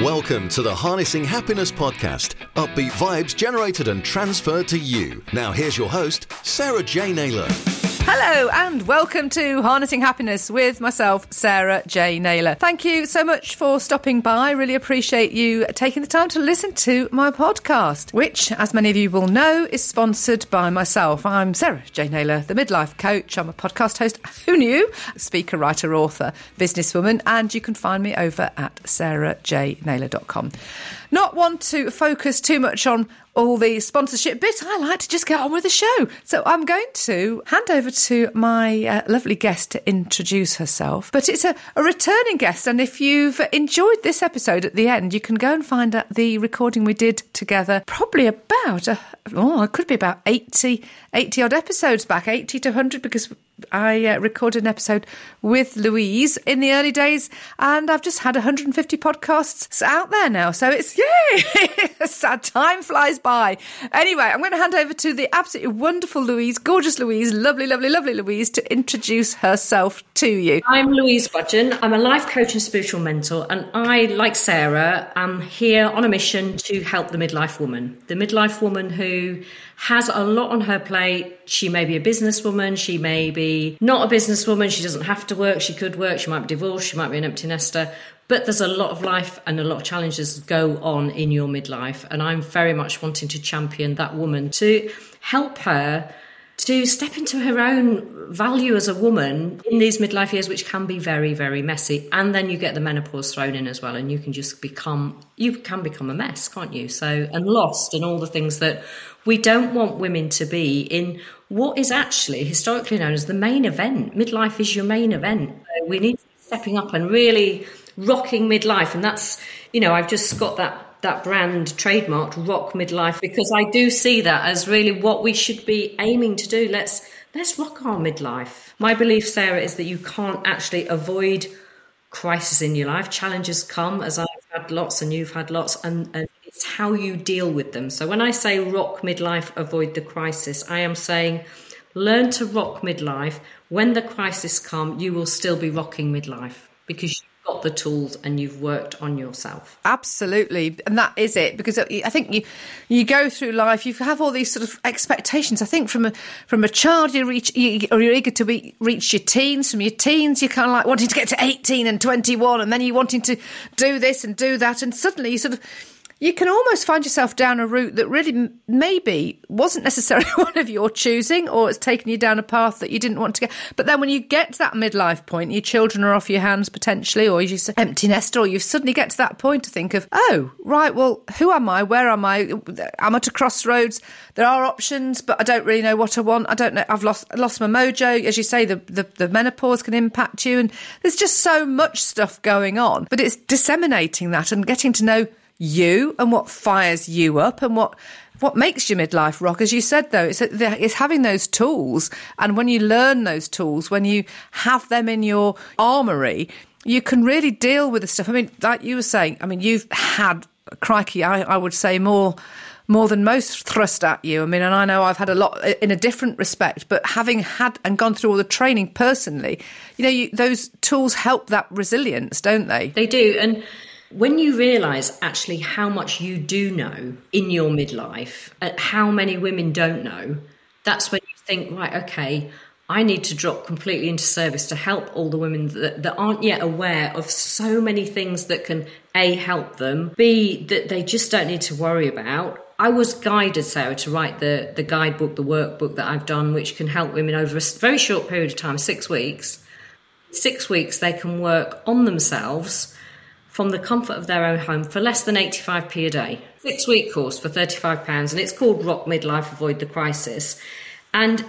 Welcome to the Harnessing Happiness podcast. Upbeat vibes generated and transferred to you. Now, here's your host, Sarah J. Naylor. Hello and welcome to Harnessing Happiness with myself, Sarah J. Naylor. Thank you so much for stopping by. I Really appreciate you taking the time to listen to my podcast, which, as many of you will know, is sponsored by myself. I'm Sarah J. Naylor, the midlife coach. I'm a podcast host. Who knew? Speaker, writer, author, businesswoman, and you can find me over at sarahjnaylor.com. Not want to focus too much on all the sponsorship bit. I like to just get on with the show. So I'm going to hand over to my uh, lovely guest to introduce herself. But it's a, a, returning guest. And if you've enjoyed this episode at the end, you can go and find out the recording we did together probably about, a, oh, it could be about 80, 80 odd episodes back, 80 to 100, because I uh, recorded an episode with Louise in the early days, and I've just had 150 podcasts out there now. So it's yay! Sad time flies by. Anyway, I'm going to hand over to the absolutely wonderful Louise, gorgeous Louise, lovely, lovely, lovely Louise, to introduce herself to you. I'm Louise Budgen. I'm a life coach and spiritual mentor, and I, like Sarah, am here on a mission to help the midlife woman. The midlife woman who has a lot on her plate. She may be a businesswoman, she may be not a businesswoman, she doesn't have to work, she could work, she might be divorced, she might be an empty nester. But there's a lot of life and a lot of challenges go on in your midlife. And I'm very much wanting to champion that woman to help her to step into her own value as a woman in these midlife years, which can be very, very messy. And then you get the menopause thrown in as well, and you can just become, you can become a mess, can't you? So, and lost and all the things that we don't want women to be in what is actually historically known as the main event. Midlife is your main event. We need to be stepping up and really rocking midlife. And that's, you know, I've just got that that brand trademarked rock midlife because I do see that as really what we should be aiming to do. Let's let's rock our midlife. My belief, Sarah, is that you can't actually avoid crisis in your life. Challenges come as I've had lots and you've had lots and, and it's how you deal with them. So when I say rock midlife, avoid the crisis, I am saying learn to rock midlife. When the crisis come, you will still be rocking midlife because you've got the tools and you've worked on yourself. Absolutely, and that is it. Because I think you you go through life, you have all these sort of expectations. I think from a from a child, you reach you, or you're eager to be, reach your teens. From your teens, you're kind of like wanting to get to eighteen and twenty one, and then you're wanting to do this and do that, and suddenly you sort of you can almost find yourself down a route that really maybe wasn't necessarily one of your choosing or it's taken you down a path that you didn't want to go. But then when you get to that midlife point, your children are off your hands potentially, or you say empty nest, or you suddenly get to that point to think of, oh, right, well, who am I? Where am I? I'm at a crossroads. There are options, but I don't really know what I want. I don't know. I've lost lost my mojo. As you say, the, the, the menopause can impact you. And there's just so much stuff going on. But it's disseminating that and getting to know you and what fires you up and what what makes your midlife rock, as you said, though, it's, it's having those tools. And when you learn those tools, when you have them in your armory, you can really deal with the stuff. I mean, like you were saying, I mean, you've had, crikey, I, I would say more more than most thrust at you. I mean, and I know I've had a lot in a different respect, but having had and gone through all the training personally, you know, you, those tools help that resilience, don't they? They do. And when you realize actually how much you do know in your midlife, uh, how many women don't know, that's when you think, right, okay, I need to drop completely into service to help all the women that, that aren't yet aware of so many things that can A, help them, B, that they just don't need to worry about. I was guided, Sarah, to write the, the guidebook, the workbook that I've done, which can help women over a very short period of time, six weeks. Six weeks, they can work on themselves from the comfort of their own home for less than 85p a day. Six week course for £35, and it's called Rock Midlife Avoid the Crisis. And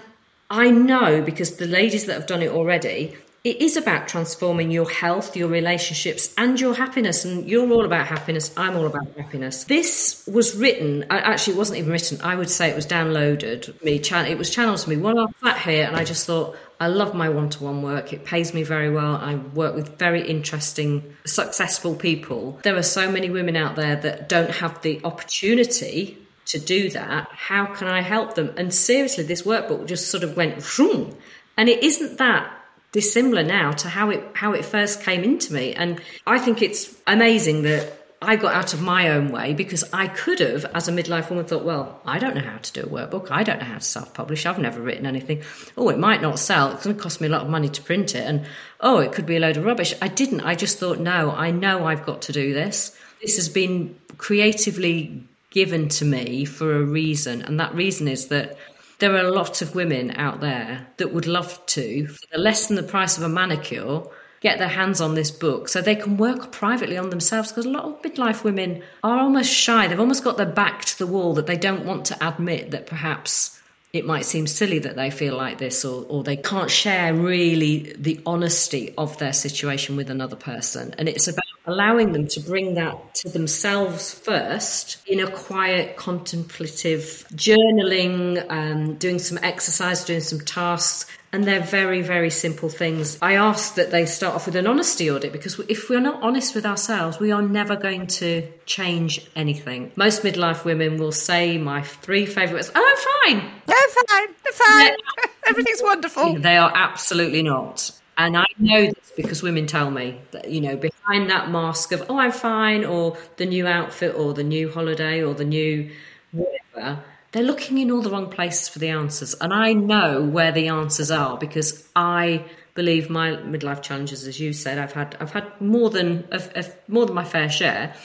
I know because the ladies that have done it already, it is about transforming your health, your relationships, and your happiness. And you're all about happiness. I'm all about happiness. This was written, actually, it wasn't even written. I would say it was downloaded. Me, it was channeled to me. When I sat here and I just thought, I love my one to one work. It pays me very well. I work with very interesting, successful people. There are so many women out there that don't have the opportunity to do that. How can I help them? And seriously, this workbook just sort of went vroom. And it isn't that dissimilar now to how it how it first came into me. And I think it's amazing that I got out of my own way because I could have, as a midlife woman, thought, well, I don't know how to do a workbook. I don't know how to self publish. I've never written anything. Oh, it might not sell. It's going to cost me a lot of money to print it. And oh, it could be a load of rubbish. I didn't. I just thought, no, I know I've got to do this. This has been creatively given to me for a reason. And that reason is that there are a lot of women out there that would love to, for less than the price of a manicure, get their hands on this book so they can work privately on themselves because a lot of midlife women are almost shy. They've almost got their back to the wall that they don't want to admit that perhaps it might seem silly that they feel like this or, or they can't share really the honesty of their situation with another person. And it's about allowing them to bring that to themselves first in a quiet, contemplative journaling, um, doing some exercise, doing some tasks. And they're very, very simple things. I ask that they start off with an honesty audit because if we're not honest with ourselves, we are never going to change anything. Most midlife women will say my three favourite words, oh, I'm fine. I'm fine. I'm fine. Everything's wonderful. They are absolutely not. And I know this because women tell me that, you know, behind that mask of, oh, I'm fine, or the new outfit, or the new holiday, or the new whatever, they're looking in all the wrong places for the answers. And I know where the answers are because I believe my midlife challenges, as you said, I've had, I've had more than, a, a, more than my fair share,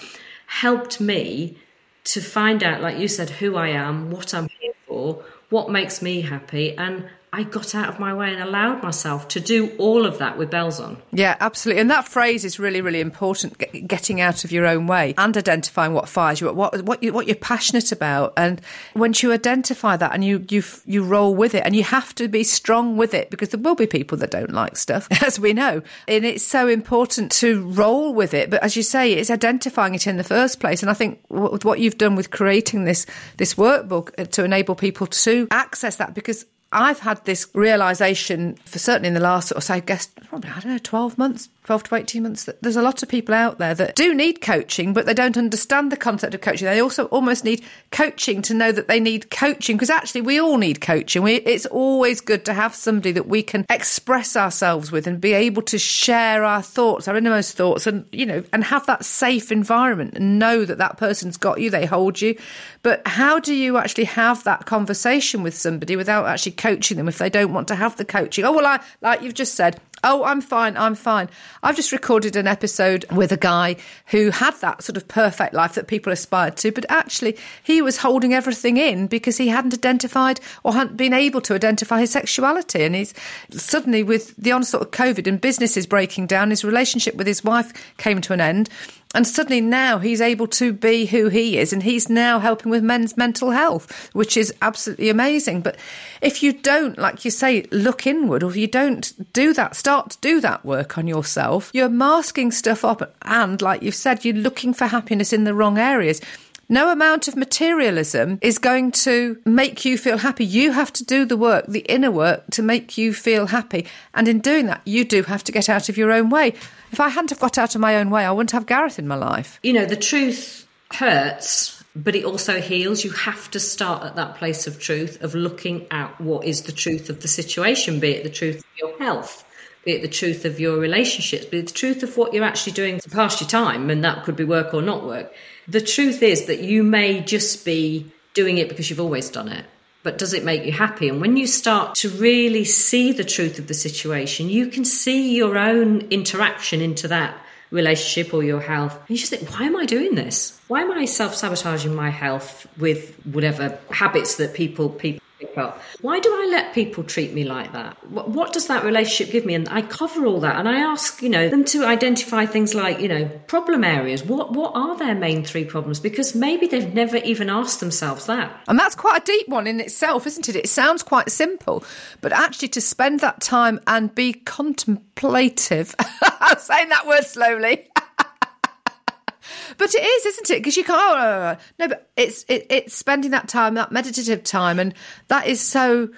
helped me to find out, like you said, who I am, what I'm here for, what makes me happy, and I got out of my way and allowed myself to do all of that with bells on. Yeah, absolutely. And that phrase is really, really important getting out of your own way and identifying what fires you, what, what, you, what you're passionate about. And once you identify that and you, you, you roll with it, and you have to be strong with it because there will be people that don't like stuff, as we know. And it's so important to roll with it. But as you say, it's identifying it in the first place. And I think what you've done with creating this, this workbook uh, to enable people to access that because I've had this realization for certainly in the last, sort of, I guess, probably, I don't know, 12 months, 12 to 18 months, there's a lot of people out there that do need coaching, but they don't understand the concept of coaching. They also almost need coaching to know that they need coaching because actually we all need coaching. We, it's always good to have somebody that we can express ourselves with and be able to share our thoughts, our innermost thoughts, and, you know, and have that safe environment and know that that person's got you, they hold you. But how do you actually have that conversation with somebody without actually coaching them if they don't want to have the coaching? Oh, well, I, like you've just said, Oh, I'm fine. I'm fine. I've just recorded an episode with a guy who had that sort of perfect life that people aspired to, but actually he was holding everything in because he hadn't identified or hadn't been able to identify his sexuality. And he's suddenly, with the onset of COVID and businesses breaking down, his relationship with his wife came to an end. And suddenly now he's able to be who he is, and he's now helping with men's mental health, which is absolutely amazing. But if you don't, like you say, look inward, or if you don't do that, start to do that work on yourself, you're masking stuff up. And like you've said, you're looking for happiness in the wrong areas. No amount of materialism is going to make you feel happy. You have to do the work, the inner work, to make you feel happy. And in doing that, you do have to get out of your own way. If I hadn't have got out of my own way, I wouldn't have Gareth in my life. You know, the truth hurts, but it also heals. You have to start at that place of truth, of looking at what is the truth of the situation, be it the truth of your health, be it the truth of your relationships, be it the truth of what you're actually doing to pass your time, and that could be work or not work. The truth is that you may just be doing it because you've always done it but does it make you happy? And when you start to really see the truth of the situation, you can see your own interaction into that relationship or your health. And you just think, why am I doing this? Why am I self sabotaging my health with whatever habits that people people pick up. Why do I let people treat me like that? What, what, does that relationship give me? And I cover all that, and I ask, you know, them to identify things like, you know, problem areas. What what are their main three problems? Because maybe they've never even asked themselves that. And that's quite a deep one in itself, isn't it? It sounds quite simple, but actually to spend that time and be contemplative. I'm saying that word slowly. But it is, isn't it? Because you can't. Oh, oh, oh, oh, no, but it's it, it's spending that time, that meditative time, and that is so.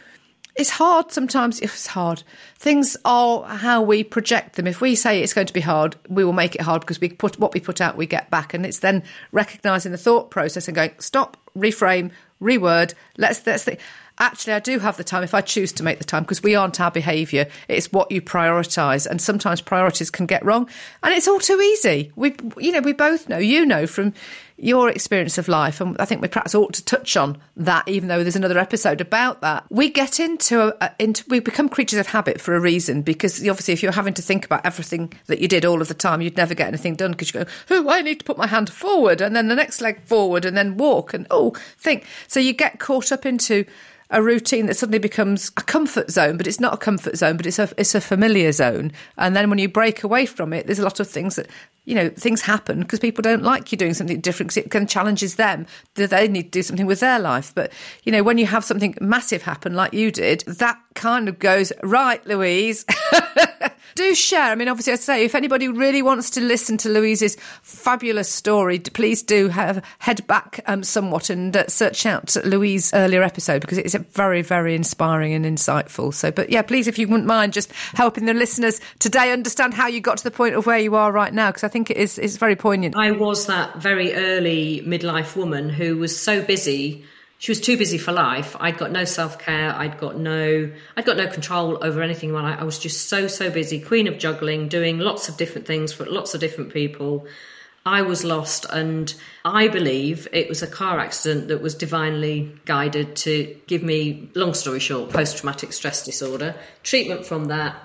It's hard sometimes. It's hard. Things are how we project them. If we say it's going to be hard, we will make it hard because we put what we put out, we get back, and it's then recognizing the thought process and going, stop, reframe, reword. Let's let's think. Actually, I do have the time if I choose to make the time because we aren't our behaviour. It's what you prioritise. And sometimes priorities can get wrong. And it's all too easy. We, you know, we both know, you know, from your experience of life, and I think we perhaps ought to touch on that, even though there's another episode about that. We get into, a, a, into we become creatures of habit for a reason because obviously, if you're having to think about everything that you did all of the time, you'd never get anything done because you go, oh, I need to put my hand forward, and then the next leg forward, and then walk, and oh, think. So you get caught up into a routine that suddenly becomes a comfort zone, but it's not a comfort zone, but it's a it's a familiar zone. And then when you break away from it, there's a lot of things that you know things happen because people don't like you doing something different because it can challenges them that they need to do something with their life. But you know when you have something massive happen like you did, that kind of goes right, Louise. do share. I mean, obviously, I say if anybody really wants to listen to Louise's fabulous story, please do have head back um, somewhat and uh, search out Louise's earlier episode because it's very, very inspiring and insightful. So, but yeah, please, if you wouldn't mind, just helping the listeners today understand how you got to the point of where you are right now, because I think it is it's very poignant. I was that very early midlife woman who was so busy she was too busy for life. I'd got no self care. I'd got no, I'd got no control over anything. I was just so so busy, queen of juggling, doing lots of different things for lots of different people. I was lost, and I believe it was a car accident that was divinely guided to give me, long story short, post traumatic stress disorder. Treatment from that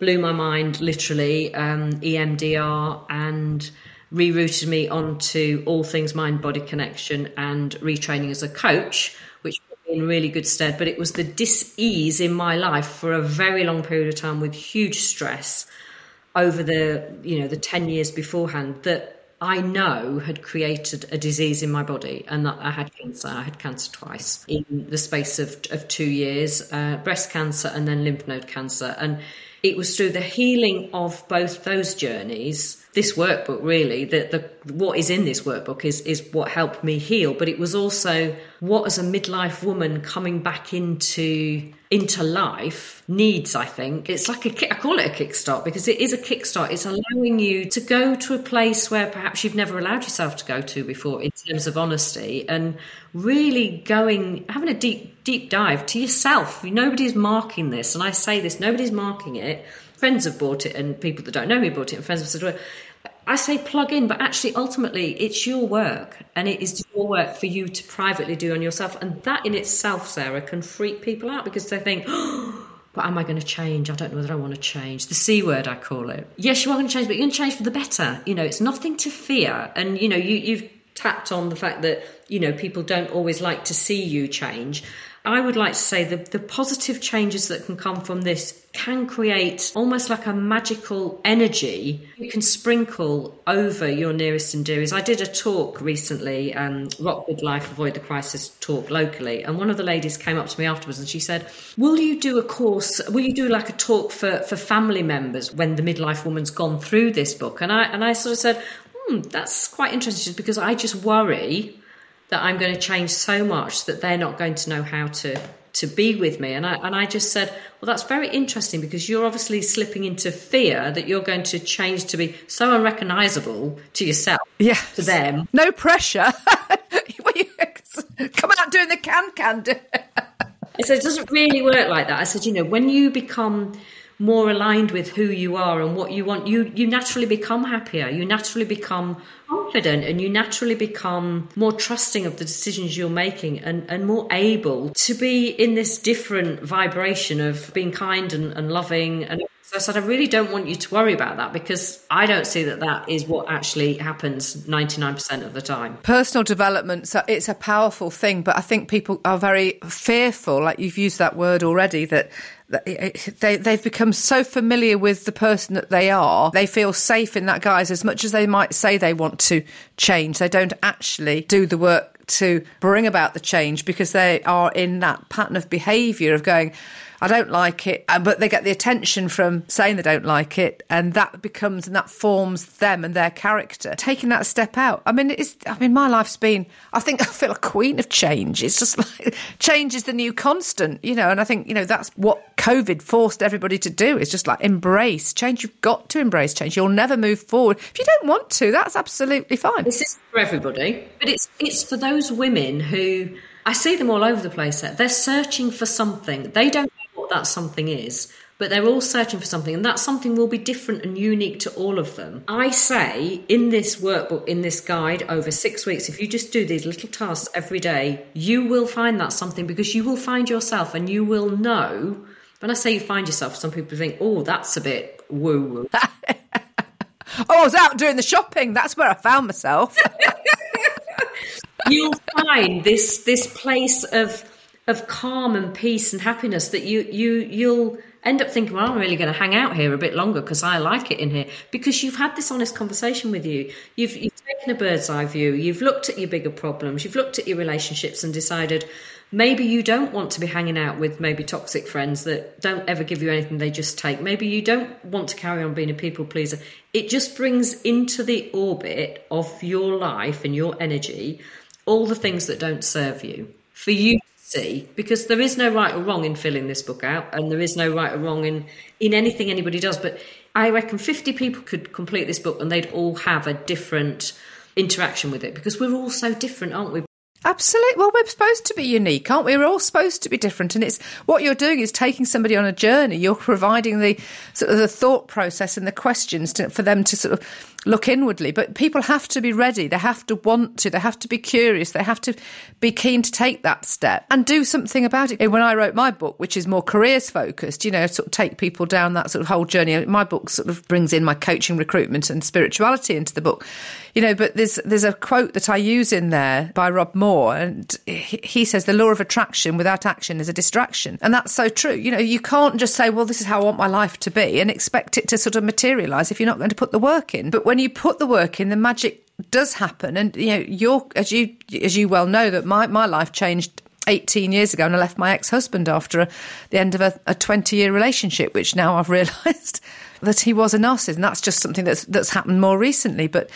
blew my mind literally, um, EMDR, and rerouted me onto all things mind body connection and retraining as a coach, which in really good stead. But it was the dis ease in my life for a very long period of time with huge stress over the you know the 10 years beforehand that I know had created a disease in my body and that I had cancer. I had cancer twice in the space of, of two years uh, breast cancer and then lymph node cancer. And it was through the healing of both those journeys this workbook really that the what is in this workbook is is what helped me heal. But it was also what as a midlife woman coming back into into life needs i think. It's like a i call it a kickstart because it is a kickstart. It's allowing you to go to a place where perhaps you've never allowed yourself to go to before in terms of honesty and really going having a deep deep dive to yourself. Nobody's marking this. And i say this nobody's marking it. Friends have bought it and people that don't know me bought it and friends have said well, I say plug in, but actually, ultimately, it's your work and it is your work for you to privately do on yourself. And that in itself, Sarah, can freak people out because they think, oh, but am I going to change? I don't know whether I want to change. The C word, I call it. Yes, you are going to change, but you're going to change for the better. You know, it's nothing to fear. And, you know, you, you've tapped on the fact that, you know, people don't always like to see you change. I would like to say that the positive changes that can come from this can create almost like a magical energy you can sprinkle over your nearest and dearest. I did a talk recently, um, Rock Good Life, Avoid the Crisis talk locally, and one of the ladies came up to me afterwards and she said, Will you do a course, will you do like a talk for, for family members when the midlife woman's gone through this book? And I, and I sort of said, Hmm, that's quite interesting because I just worry that I'm going to change so much that they're not going to know how to to be with me. And I and I just said, well, that's very interesting because you're obviously slipping into fear that you're going to change to be so unrecognizable to yourself, yeah, to them. No pressure. Come out doing the can can. I said it doesn't really work like that. I said, you know, when you become more aligned with who you are and what you want, you you naturally become happier. You naturally become confident and you naturally become more trusting of the decisions you're making and, and more able to be in this different vibration of being kind and, and loving and so I said, I really don't want you to worry about that because I don't see that that is what actually happens 99% of the time. Personal development, so it's a powerful thing, but I think people are very fearful, like you've used that word already, that they they've become so familiar with the person that they are they feel safe in that guise as much as they might say they want to change. They don't actually do the work to bring about the change because they are in that pattern of behavior of going I don't like it, uh, but they get the attention from saying they don't like it, and that becomes and that forms them and their character. Taking that step out, I mean, it's. I mean, my life's been. I think I feel a queen of change. It's just like change is the new constant, you know. And I think you know that's what COVID forced everybody to do. Is just like embrace change. You've got to embrace change. You'll never move forward if you don't want to. That's absolutely fine. This is for everybody, but it's it's for those women who I see them all over the place. They're searching for something. They don't what that something is, but they're all searching for something, and that something will be different and unique to all of them. I say in this workbook, in this guide, over six weeks, if you just do these little tasks every day, you will find that something because you will find yourself and you will know. When I say you find yourself, some people think, oh, that's a bit woo woo. oh, I was out doing the shopping. That's where I found myself. You'll find this this place of of calm and peace and happiness that you you you'll end up thinking, well, I'm really going to hang out here a bit longer because I like it in here. Because you've had this honest conversation with you. You've, you've taken a bird's eye view. You've looked at your bigger problems. You've looked at your relationships and decided maybe you don't want to be hanging out with maybe toxic friends that don't ever give you anything, they just take. Maybe you don't want to carry on being a people pleaser. It just brings into the orbit of your life and your energy all the things that don't serve you for you see because there is no right or wrong in filling this book out and there is no right or wrong in in anything anybody does but i reckon 50 people could complete this book and they'd all have a different interaction with it because we're all so different aren't we Absolutely. Well, we're supposed to be unique, aren't we? We're all supposed to be different, and it's what you're doing is taking somebody on a journey. You're providing the sort of the thought process and the questions to, for them to sort of look inwardly. But people have to be ready. They have to want to. They have to be curious. They have to be keen to take that step and do something about it. When I wrote my book, which is more careers focused, you know, sort of take people down that sort of whole journey. My book sort of brings in my coaching, recruitment, and spirituality into the book. You know, but there's there's a quote that I use in there by Rob Moore, and he says the law of attraction without action is a distraction, and that's so true. You know, you can't just say, well, this is how I want my life to be, and expect it to sort of materialize if you're not going to put the work in. But when you put the work in, the magic does happen. And you know, you're as you as you well know that my my life changed 18 years ago and I left my ex-husband after a, the end of a, a 20 year relationship, which now I've realised that he was a narcissist. And that's just something that's, that's happened more recently. But,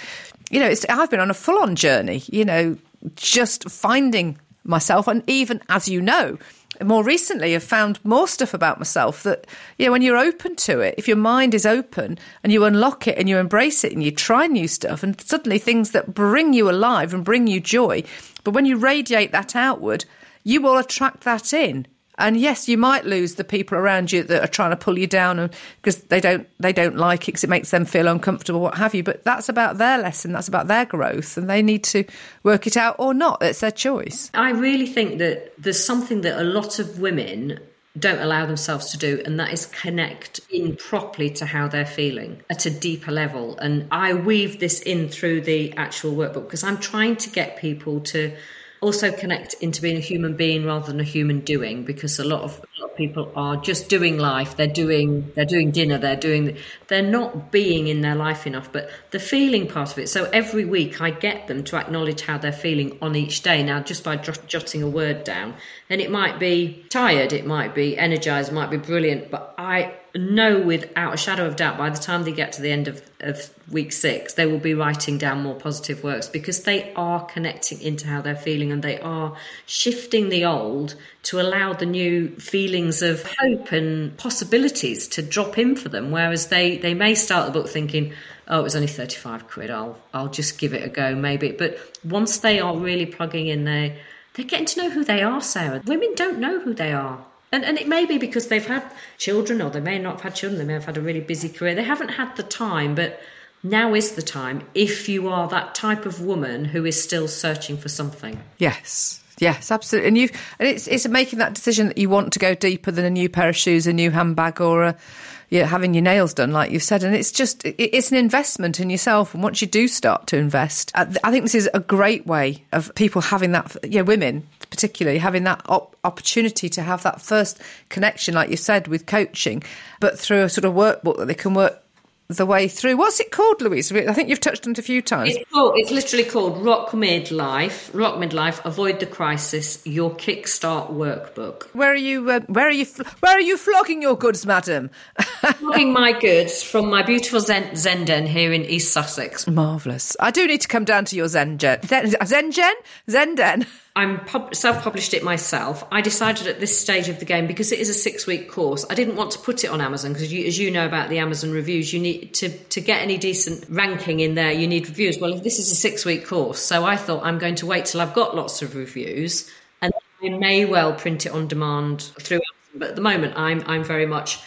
you know, I've been on a full on journey, you know, just finding myself. And even as you know, more recently have found more stuff about myself that, you know, when you're open to it, if your mind is open and you unlock it and you embrace it and you try new stuff and suddenly things that bring you alive and bring you joy, but when you radiate that outward, you will attract that in. And yes, you might lose the people around you that are trying to pull you down because they don't they don't like it because it makes them feel uncomfortable, what have you. But that's about their lesson. That's about their growth, and they need to work it out or not. It's their choice. I really think that there's something that a lot of women don't allow themselves to do, and that is connect in properly to how they're feeling at a deeper level. And I weave this in through the actual workbook because I'm trying to get people to also connect into being a human being rather than a human doing because a lot of, a lot of people are just doing life. They're doing they're doing dinner they're doing they're not being in their life enough but the feeling part of it. So every week i get them to acknowledge how they're feeling on each day. Now just by jotting a word down and it might be tired it might be energized might be brilliant but i know without a shadow of doubt by the time they get to the end of, of week six, they will be writing down more positive works because they are connecting into how they're feeling and they are shifting the old to allow the new feelings of hope and possibilities to drop in for them. Whereas they, they may start the book thinking, oh, it was only 35 quid, I'll, I'll just give it a go, maybe. But once they are really plugging in, they, they're getting to know who they are, Sarah. Women don't know who they are. And, and it may be because they've had children or they may not have had children, they may have had a really busy career. They haven't had the time, but now is the time if you are that type of woman who is still searching for something. Yes. Yes, absolutely. And you and it's it's making that decision that you want to go deeper than a new pair of shoes, a new handbag or a yeah, having your nails done, like you've said. And it's just, it's an investment in yourself. And once you do start to invest, I think this is a great way of people having that, yeah, women particularly having that op- opportunity to have that first connection, like you said, with coaching, but through a sort of workbook that they can work the way through. What's it called, Louise? I think you've touched on it a few times. It's, called, it's literally called Rock Midlife. Rock Midlife. Avoid the crisis. Your Kickstart workbook. Where are you? Uh, where are you? Where are you flogging your goods, madam? flogging my goods from my beautiful Zen, Zen Den here in East Sussex. Marvelous. I do need to come down to your Zen Den. Zen? Zen Den. I'm pub- self-published it myself. I decided at this stage of the game because it is a six-week course. I didn't want to put it on Amazon because, as you know about the Amazon reviews, you need to to get any decent ranking in there. You need reviews. Well, this is a six-week course, so I thought I'm going to wait till I've got lots of reviews and I may well print it on demand through Amazon, but at the moment, I'm I'm very much.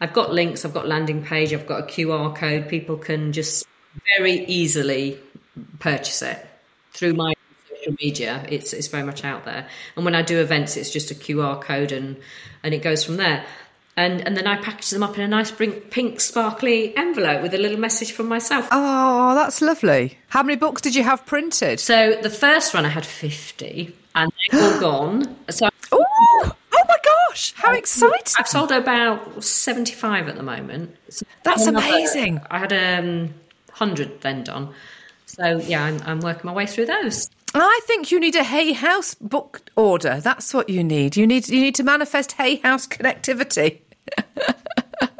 I've got links, I've got landing page, I've got a QR code. People can just very easily purchase it through my social media. It's it's very much out there. And when I do events, it's just a QR code and and it goes from there. And and then I package them up in a nice pink sparkly envelope with a little message from myself. Oh, that's lovely. How many books did you have printed? So the first run I had fifty, and they're all gone. So. Ooh, oh my gosh! How exciting! I've sold about seventy-five at the moment. So that's another, amazing. I had um, hundred then done. So yeah, I'm, I'm working my way through those. I think you need a Hay House book order. That's what you need. You need you need to manifest Hay House connectivity.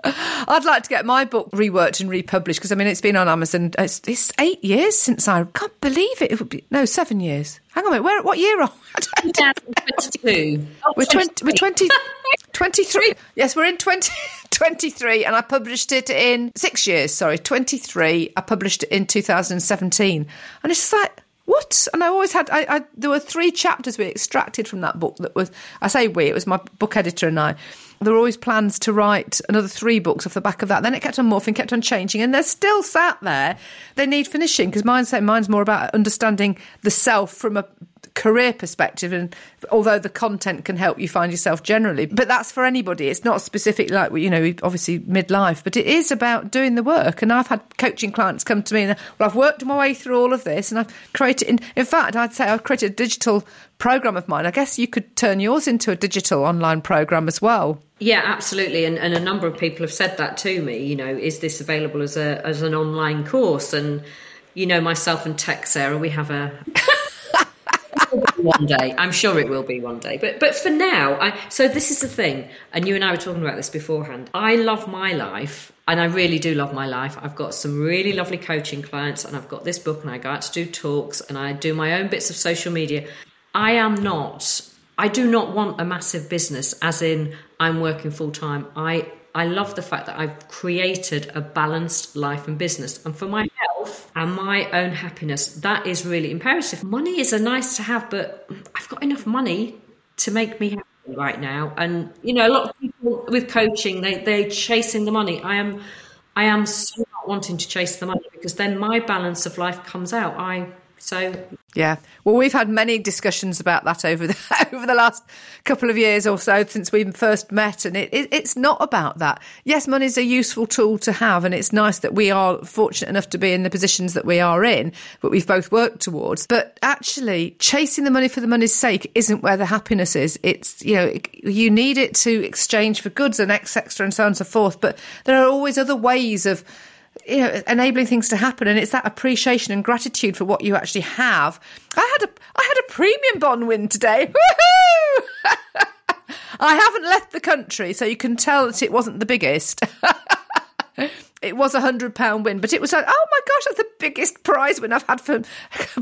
I'd like to get my book reworked and republished because I mean it's been on Amazon. Uh, it's, it's, eight years since I can't believe it. It would be no seven years. Hang on a minute. Where? What year are we? Twenty-two. We're twenty. We're 20, 23. Yes, we're in 20, 23, and I published it in six years. Sorry, twenty three. I published it in two thousand seventeen, and it's like what? And I always had, I, I, there were three chapters we extracted from that book that was, I say we, it was my book editor and I. There were always plans to write another three books off the back of that. Then it kept on morphing, kept on changing, and they're still sat there. They need finishing because mine's, mine's more about understanding the self from a career perspective and although the content can help you find yourself generally but that's for anybody it's not specific like you know obviously midlife but it is about doing the work and i've had coaching clients come to me and well i've worked my way through all of this and i've created in, in fact i'd say i've created a digital program of mine i guess you could turn yours into a digital online program as well yeah, absolutely, and, and a number of people have said that to me. You know, is this available as a as an online course? And you know, myself and Tech Sarah, we have a one day. I'm sure it will be one day. But but for now, I so this is the thing, and you and I were talking about this beforehand. I love my life and I really do love my life. I've got some really lovely coaching clients, and I've got this book, and I go out to do talks, and I do my own bits of social media. I am not. I do not want a massive business, as in I'm working full time. I I love the fact that I've created a balanced life and business. And for my health and my own happiness, that is really imperative. Money is a nice to have, but I've got enough money to make me happy right now. And you know, a lot of people with coaching, they they're chasing the money. I am I am so not wanting to chase the money because then my balance of life comes out. I so yeah, well, we've had many discussions about that over the over the last couple of years or so since we first met, and it, it, it's not about that. Yes, money is a useful tool to have, and it's nice that we are fortunate enough to be in the positions that we are in, but we've both worked towards. But actually, chasing the money for the money's sake isn't where the happiness is. It's you know you need it to exchange for goods and extra and so on and so forth. But there are always other ways of you know, enabling things to happen, and it's that appreciation and gratitude for what you actually have. I had a I had a premium bond win today. I haven't left the country, so you can tell that it wasn't the biggest. it was a hundred pound win, but it was like, oh my gosh, that's the biggest prize win I've had for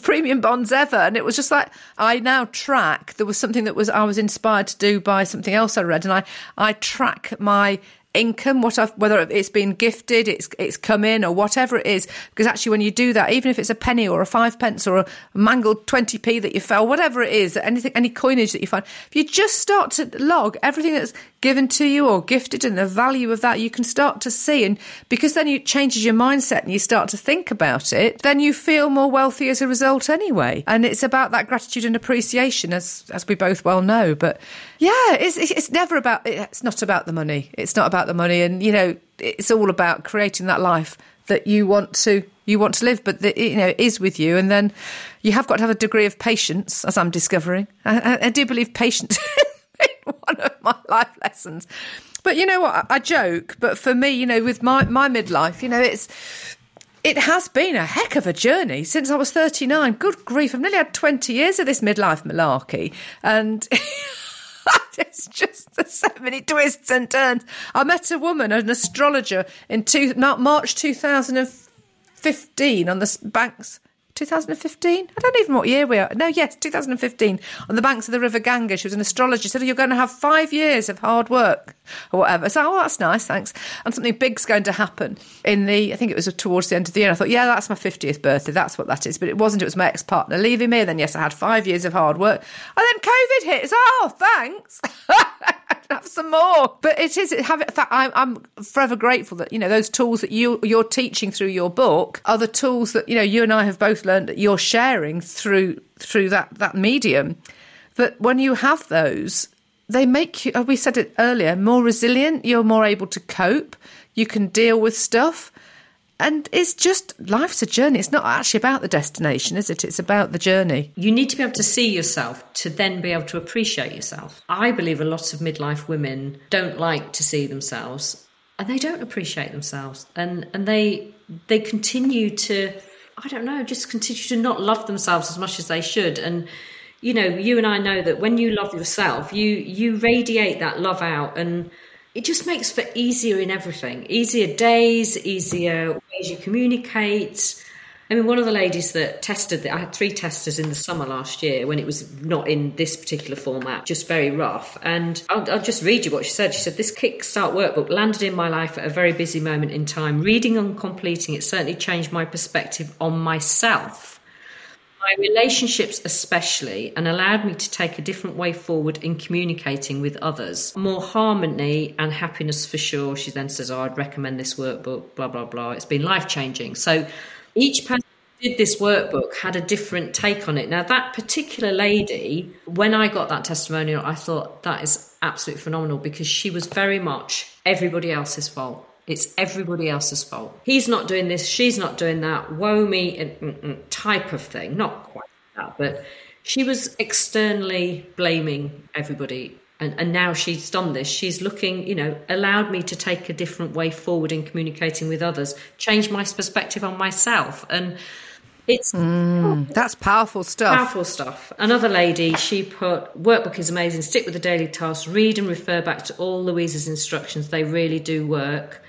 premium bonds ever. And it was just like I now track. There was something that was I was inspired to do by something else I read, and I I track my income, what I've, whether it's been gifted, it's it's come in, or whatever it is. Because actually, when you do that, even if it's a penny or a five pence or a mangled twenty p that you fell, whatever it is, anything, any coinage that you find, if you just start to log everything that's given to you or gifted and the value of that, you can start to see, and because then it changes your mindset and you start to think about it, then you feel more wealthy as a result anyway. And it's about that gratitude and appreciation, as as we both well know. But yeah, it's it's never about it's not about the money. It's not about the money, and you know, it's all about creating that life that you want to you want to live, but you know is with you, and then you have got to have a degree of patience, as I'm discovering. I, I, I do believe patience is one of my life lessons. But you know what? I, I joke, but for me, you know, with my my midlife, you know, it's it has been a heck of a journey since I was 39. Good grief, I've nearly had 20 years of this midlife malarkey, and. it's just so many twists and turns. I met a woman, an astrologer, in two, March 2015 on the banks 2015. I don't even know what year we are. No, yes, 2015. On the banks of the River Ganga, she was an astrologer. She said, oh, "You're going to have five years of hard work or whatever." So, oh, that's nice, thanks. And something big's going to happen in the. I think it was towards the end of the year. I thought, yeah, that's my 50th birthday. That's what that is. But it wasn't. It was my ex partner leaving me. And then yes, I had five years of hard work. And then COVID hit. So, oh, thanks. have some more. But it is have it. I'm, I'm forever grateful that you know those tools that you you're teaching through your book are the tools that you know you and I have both learned that you're sharing through through that that medium. But when you have those, they make you. Oh, we said it earlier. More resilient. You're more able to cope. You can deal with stuff. And it's just life's a journey. It's not actually about the destination, is it? It's about the journey. You need to be able to see yourself to then be able to appreciate yourself. I believe a lot of midlife women don't like to see themselves and they don't appreciate themselves. And and they they continue to I don't know, just continue to not love themselves as much as they should. And you know, you and I know that when you love yourself, you you radiate that love out and it just makes for easier in everything. Easier days easier ways you communicate. I mean one of the ladies that tested the, I had three testers in the summer last year when it was not in this particular format just very rough. And i'll, I'll just read you what she said. She said this kickstart workbook landed in my life at a very busy moment in time. Reading and completing it certainly changed my perspective on myself my relationships especially and allowed me to take a different way forward in communicating with others. More harmony and happiness for sure she then says oh i'd recommend this workbook blah blah blah. It's been life changing so each person did this workbook had a different take on it. Now that particular lady when i got that testimonial i thought that is absolutely phenomenal because she was very much everybody else's fault it's everybody else's fault. He's not doing this, she's not doing that, woe me, and, mm, mm, type of thing. Not quite that, but she was externally blaming everybody. And, and now she's done this. She's looking, you know, allowed me to take a different way forward in communicating with others, change my perspective on myself. And it's mm, that's powerful stuff. Powerful stuff. Another lady, she put workbook is amazing. Stick with the daily tasks. Read and refer back to all Louise's instructions. They really do work.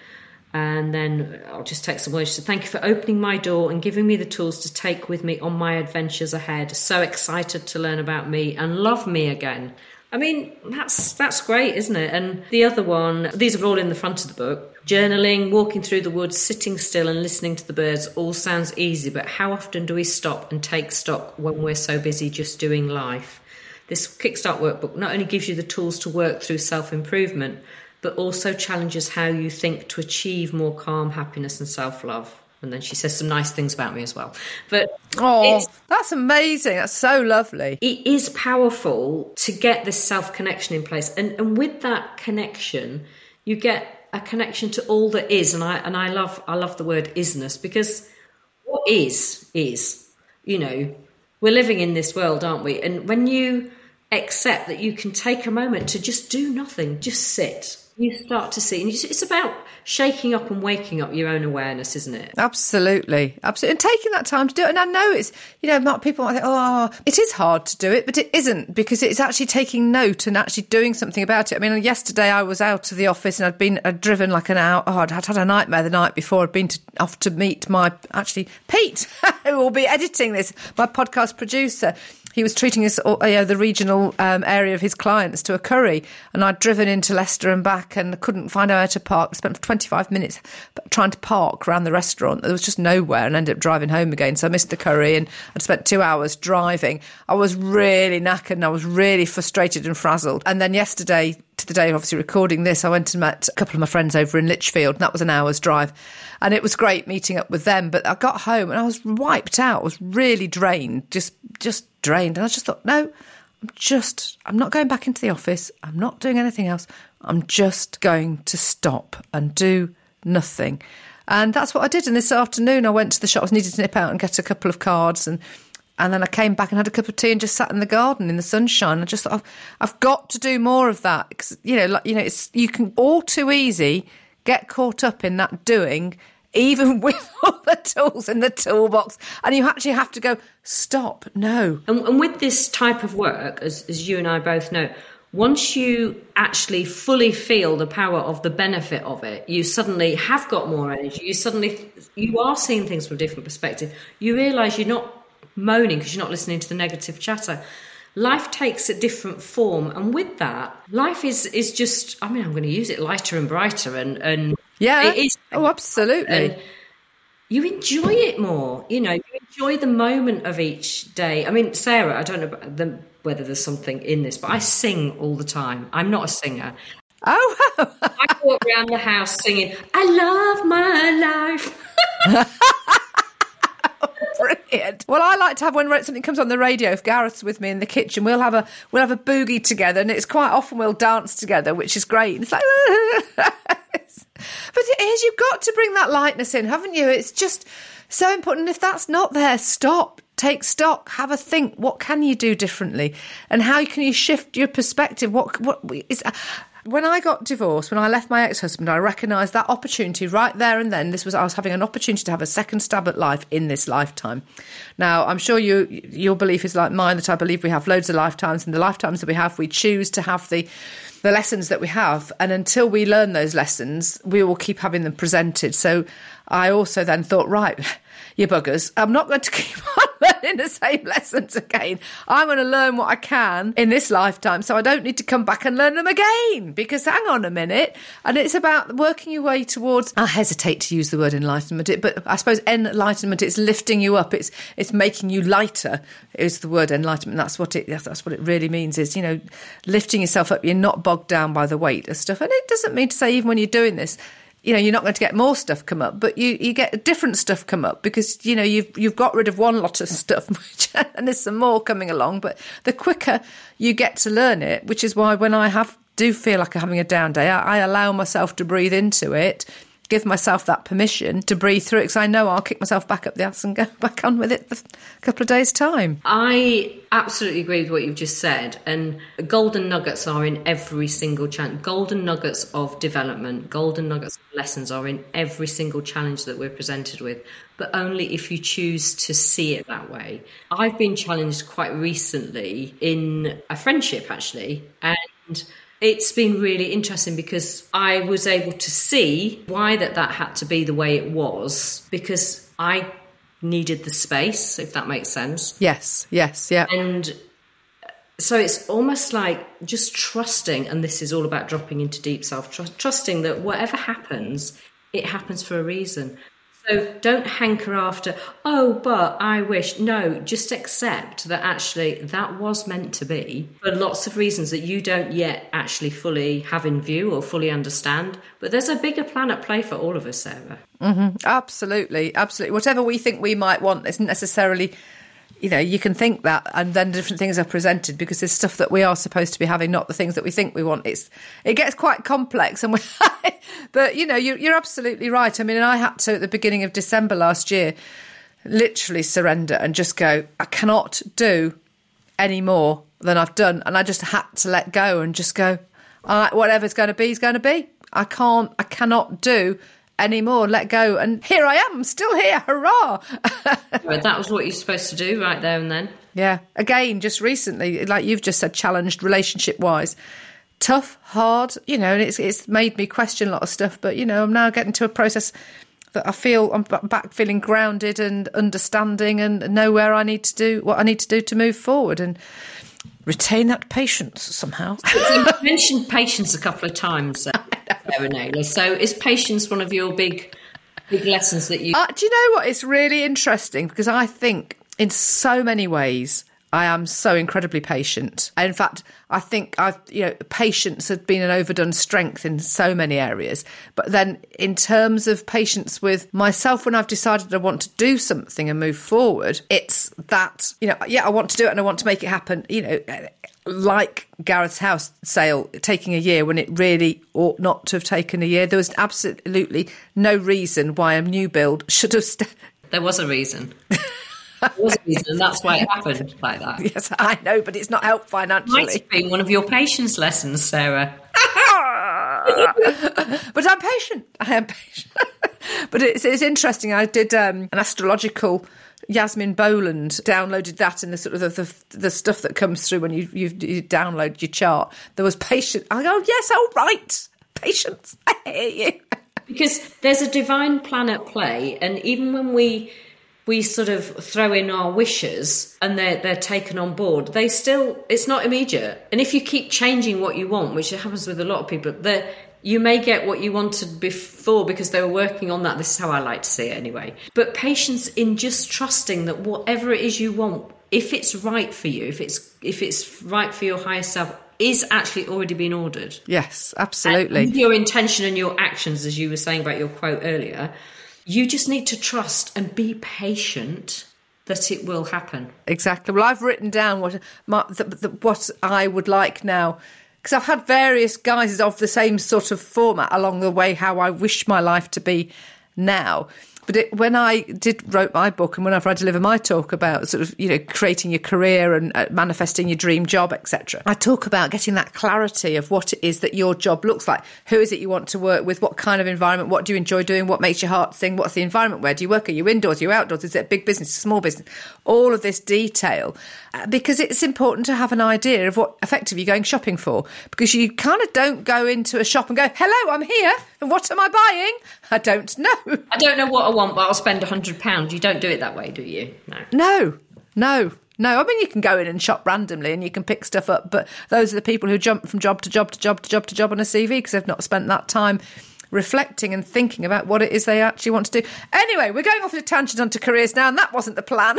And then I'll just take some words. Said, Thank you for opening my door and giving me the tools to take with me on my adventures ahead. So excited to learn about me and love me again. I mean, that's that's great, isn't it? And the other one, these are all in the front of the book. Journaling, walking through the woods, sitting still and listening to the birds all sounds easy, but how often do we stop and take stock when we're so busy just doing life? This Kickstart workbook not only gives you the tools to work through self improvement, but also challenges how you think to achieve more calm, happiness, and self love. And then she says some nice things about me as well. But oh, that's amazing. That's so lovely. It is powerful to get this self connection in place, and and with that connection, you get a connection to all that is. And I and I love I love the word isness because what is is you know we're living in this world, aren't we? And when you accept that you can take a moment to just do nothing, just sit you start to see. And it's about shaking up and waking up your own awareness, isn't it? Absolutely, absolutely, and taking that time to do it. And I know it's you know people might think, oh, it is hard to do it, but it isn't because it's actually taking note and actually doing something about it. I mean, yesterday I was out of the office and I'd been I'd driven like an hour. Oh, I'd had a nightmare the night before. I'd been to, off to meet my actually Pete, who will be editing this, my podcast producer he was treating us, uh, you know, the regional um, area of his clients to a curry, and I'd driven into Leicester and back, and couldn't find out where to park. Spent 25 minutes trying to park around the restaurant. There was just nowhere, and ended up driving home again. So I missed the curry, and I'd spent two hours driving. I was really knackered, and I was really frustrated and frazzled. And then yesterday to the day of obviously recording this, I went and met a couple of my friends over in Lichfield, and that was an hour's drive. And it was great meeting up with them. But I got home and I was wiped out. I was really drained, just just drained. And I just thought, no, I'm just I'm not going back into the office. I'm not doing anything else. I'm just going to stop and do nothing. And that's what I did. And this afternoon, I went to the shops, needed to nip out and get a couple of cards and and then I came back and had a cup of tea and just sat in the garden in the sunshine. I just thought, I've, I've got to do more of that because you know, like you know, it's you can all too easy get caught up in that doing, even with all the tools in the toolbox, and you actually have to go stop. No, and, and with this type of work, as, as you and I both know, once you actually fully feel the power of the benefit of it, you suddenly have got more energy. You suddenly you are seeing things from a different perspective. You realise you're not moaning because you're not listening to the negative chatter. Life takes a different form, and with that, life is is just. I mean, I'm going to use it lighter and brighter, and and yeah, it is. Oh, absolutely. And you enjoy it more. You know, you enjoy the moment of each day. I mean, Sarah, I don't know the, whether there's something in this, but I sing all the time. I'm not a singer. Oh, I walk around the house singing, I love my life. Brilliant. Well, I like to have when something comes on the radio. If Gareth's with me in the kitchen, we'll have a we'll have a boogie together, and it's quite often we'll dance together, which is great. It's like, but it is. You've got to bring that lightness in, haven't you? It's just so important. If that's not there, stop. Take stock, have a think. What can you do differently, and how can you shift your perspective? What what is when I got divorced, when I left my ex husband, I recognised that opportunity right there and then. This was I was having an opportunity to have a second stab at life in this lifetime. Now, I'm sure you your belief is like mine that I believe we have loads of lifetimes, and the lifetimes that we have, we choose to have the the lessons that we have, and until we learn those lessons, we will keep having them presented. So, I also then thought, right you buggers. I'm not going to keep learning the same lessons again. I'm going to learn what I can in this lifetime so I don't need to come back and learn them again. Because hang on a minute. And it's about working your way towards, I hesitate to use the word enlightenment, but I suppose enlightenment, it's lifting you up. It's, it's making you lighter is the word enlightenment. That's what it, that's what it really means is, you know, lifting yourself up. You're not bogged down by the weight of stuff. And it doesn't mean to say even when you're doing this, you know, you're not going to get more stuff come up, but you, you get different stuff come up because, you know, you've, you've got rid of one lot of stuff and there's some more coming along. But the quicker you get to learn it, which is why when I have, do feel like I'm having a down day, I, I allow myself to breathe into it give myself that permission to breathe through it because I know I'll kick myself back up the ass and go back on with it a couple of days' time. I absolutely agree with what you've just said. And golden nuggets are in every single challenge. Golden nuggets of development, golden nuggets of lessons are in every single challenge that we're presented with, but only if you choose to see it that way. I've been challenged quite recently in a friendship, actually. And it's been really interesting because I was able to see why that that had to be the way it was because I needed the space, if that makes sense. Yes, yes, yeah. And uh, so it's almost like just trusting, and this is all about dropping into deep self trust, trusting that whatever happens, it happens for a reason. So don't hanker after, oh, but I wish. No, just accept that actually that was meant to be for lots of reasons that you don't yet actually fully have in view or fully understand. But there's a bigger plan at play for all of us, Sarah. Mm-hmm. Absolutely, absolutely. Whatever we think we might want isn't necessarily you know, you can think that, and then different things are presented because there's stuff that we are supposed to be having, not the things that we think we want. It's it gets quite complex, and but you know, you're, you're absolutely right. I mean, I had to at the beginning of December last year, literally surrender and just go. I cannot do any more than I've done, and I just had to let go and just go. whatever's going to be is going to be. I can't. I cannot do anymore. Let go. And here I am, still here. Hurrah. that was what you're supposed to do right there and then. Yeah. Again, just recently, like you've just said, challenged relationship wise. Tough, hard, you know, and it's it's made me question a lot of stuff. But you know, I'm now getting to a process that I feel I'm back feeling grounded and understanding and know where I need to do what I need to do to move forward and retain that patience somehow. you mentioned patience a couple of times. Uh. So is patience one of your big big lessons that you? Uh, do you know what? It's really interesting because I think in so many ways I am so incredibly patient. In fact, I think I've, you know, patience has been an overdone strength in so many areas. But then, in terms of patience with myself, when I've decided I want to do something and move forward, it's that, you know, yeah, I want to do it and I want to make it happen. You know, like Gareth's house sale taking a year when it really ought not to have taken a year. There was absolutely no reason why a new build should have. St- there was a reason. was a reason, and that's why it happened like that. Yes, I know, but it's not helped financially. Might have been one of your patience lessons, Sarah. but I'm patient. I am patient. but it's, it's interesting. I did um, an astrological Yasmin Boland downloaded that in the sort of the, the, the stuff that comes through when you, you, you download your chart. There was patience. I go, yes, all right, patience. I hear you. because there's a divine plan at play, and even when we we sort of throw in our wishes and they're they're taken on board, they still it's not immediate. And if you keep changing what you want, which happens with a lot of people, you may get what you wanted before because they were working on that. This is how I like to see it anyway. But patience in just trusting that whatever it is you want, if it's right for you, if it's if it's right for your higher self, is actually already being ordered. Yes, absolutely. And your intention and your actions, as you were saying about your quote earlier, you just need to trust and be patient that it will happen. Exactly. Well, I've written down what my, the, the, what I would like now because I've had various guises of the same sort of format along the way how I wish my life to be now. But it, when I did wrote my book and whenever I deliver my talk about sort of you know creating your career and uh, manifesting your dream job etc I talk about getting that clarity of what it is that your job looks like. Who is it you want to work with? What kind of environment? What do you enjoy doing? What makes your heart sing? What's the environment? Where do you work? Are you indoors? Are you outdoors? Is it a big business small business? All of this detail uh, because it's important to have an idea of what effective you're going shopping for because you kind of don't go into a shop and go hello I'm here and what am I buying I don't know I don't know what I want, but I'll spend a hundred pounds. You don't do it that way, do you? No. No, no. No, I mean you can go in and shop randomly and you can pick stuff up, but those are the people who jump from job to job to job to job to job on a CV because they've not spent that time reflecting and thinking about what it is they actually want to do. Anyway, we're going off on a tangent onto careers now, and that wasn't the plan.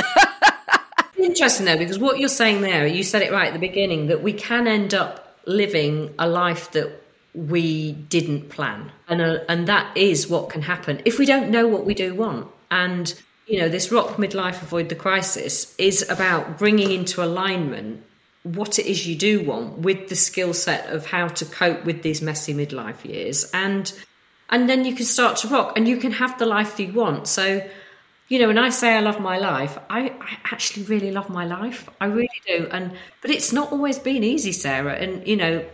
Interesting though, because what you're saying there, you said it right at the beginning that we can end up living a life that we didn't plan. And, uh, and that is what can happen if we don't know what we do want. And, you know, this rock midlife avoid the crisis is about bringing into alignment what it is you do want with the skill set of how to cope with these messy midlife years. And and then you can start to rock and you can have the life you want. So you know when i say i love my life I, I actually really love my life. I really do. And but it's not always been easy sarah. And you know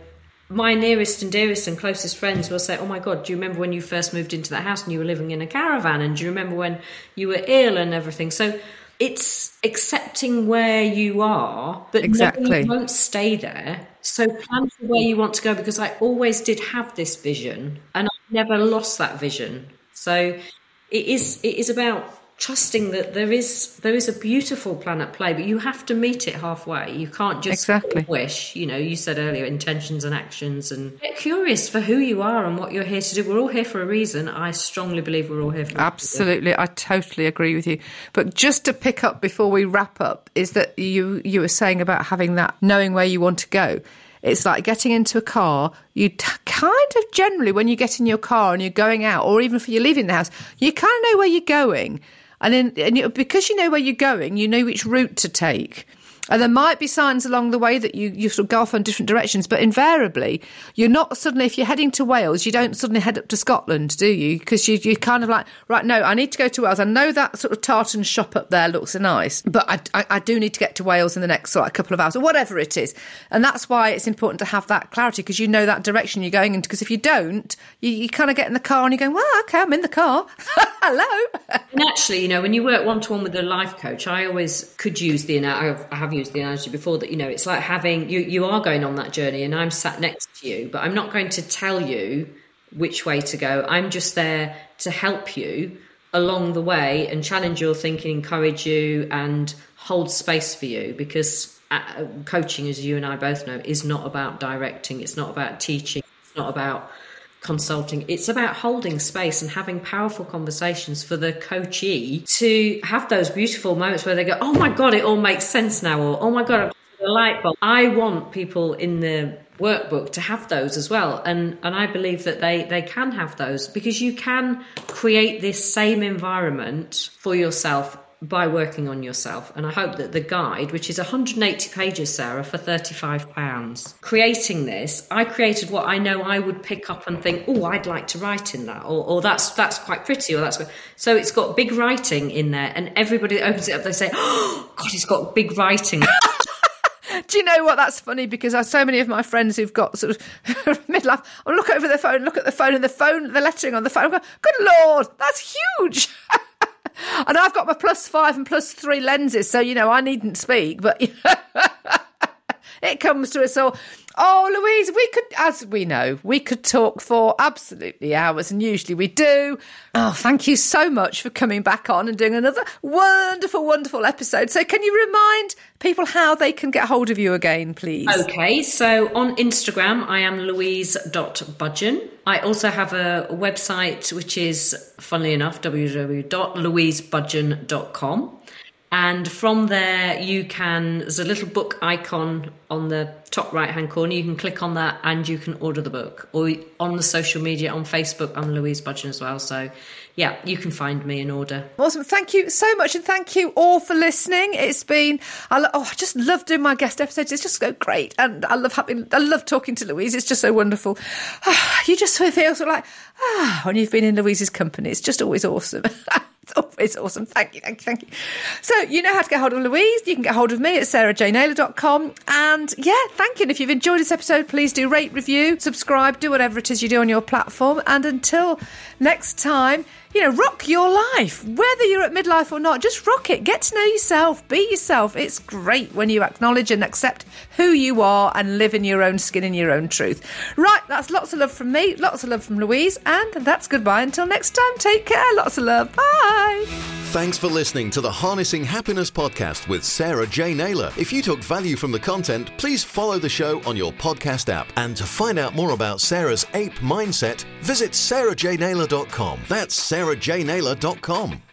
my nearest and dearest and closest friends will say, Oh my God, do you remember when you first moved into that house and you were living in a caravan? And do you remember when you were ill and everything? So it's accepting where you are, but exactly. you won't stay there. So plan for where you want to go because I always did have this vision and I never lost that vision. So it is it is about trusting that there is there is a beautiful plan at play, but you have to meet it halfway. You can't just exactly. wish. You know, you said earlier intentions and actions, and get curious for who you are and what you're here to do. We're all here for a reason. I strongly believe we're all here for a reason. absolutely. I totally agree with you. But just to pick up before we wrap up, is that you you were saying about having that knowing where you want to go. It's like getting into a car. You t- kind of generally, when you get in your car and you're going out, or even if you're leaving the house, you kind of know where you're going. And then, and you, because you know where you're going, you know which route to take. And there might be signs along the way that you, you sort of go off in different directions, but invariably, you're not suddenly, if you're heading to Wales, you don't suddenly head up to Scotland, do you? Because you, you're kind of like, right, no, I need to go to Wales. I know that sort of tartan shop up there looks nice, but I, I, I do need to get to Wales in the next sort of couple of hours or whatever it is. And that's why it's important to have that clarity because you know that direction you're going into. Because if you don't, you, you kind of get in the car and you're going, well, okay, I'm in the car. Hello. and actually, you know, when you work one to one with a life coach, I always could use the, I have used the analogy before that you know it's like having you you are going on that journey and I'm sat next to you but I'm not going to tell you which way to go. I'm just there to help you along the way and challenge your thinking encourage you and hold space for you because uh, coaching as you and I both know is not about directing. It's not about teaching. It's not about consulting. It's about holding space and having powerful conversations for the coachee to have those beautiful moments where they go, Oh my God, it all makes sense now. Or, Oh my God, the light bulb. I want people in the workbook to have those as well. And, and I believe that they, they can have those because you can create this same environment for yourself by working on yourself. And I hope that the guide, which is 180 pages, Sarah, for £35, creating this, I created what I know I would pick up and think, oh, I'd like to write in that, or, or that's that's quite pretty, or that's so it's got big writing in there, and everybody that opens it up, they say, oh, God, it's got big writing. Do you know what? That's funny because I have so many of my friends who've got sort of midlife. I look over the phone, look at the phone, and the phone, the lettering on the phone. I go, Good lord, that's huge. and I've got my plus five and plus three lenses, so you know I needn't speak, but it comes to us all. Oh, Louise, we could, as we know, we could talk for absolutely hours, and usually we do. Oh, thank you so much for coming back on and doing another wonderful, wonderful episode. So, can you remind people how they can get hold of you again, please? Okay, so on Instagram, I am louise.budgen. I also have a website which is, funnily enough, www.louisebudgen.com. And from there, you can, there's a little book icon on the top right hand corner. You can click on that and you can order the book. Or on the social media, on Facebook, I'm Louise Budgen as well. So, yeah, you can find me and order. Awesome. Thank you so much. And thank you all for listening. It's been, I, lo- oh, I just love doing my guest episodes. It's just so great. And I love having, I love talking to Louise. It's just so wonderful. you just feel sort of like, ah, when you've been in Louise's company, it's just always awesome. It's always awesome. Thank you, thank you, thank you. So, you know how to get hold of Louise. You can get hold of me at sarahjnaylor.com. And yeah, thank you. And if you've enjoyed this episode, please do rate, review, subscribe, do whatever it is you do on your platform. And until next time, you know, rock your life. Whether you're at midlife or not, just rock it. Get to know yourself. Be yourself. It's great when you acknowledge and accept who you are and live in your own skin and your own truth. Right, that's lots of love from me, lots of love from Louise, and that's goodbye until next time. Take care. Lots of love. Bye. Thanks for listening to the Harnessing Happiness podcast with Sarah J. Naylor. If you took value from the content, please follow the show on your podcast app. And to find out more about Sarah's ape mindset, visit sarahjnaylor.com. That's sarahjnaylor.com.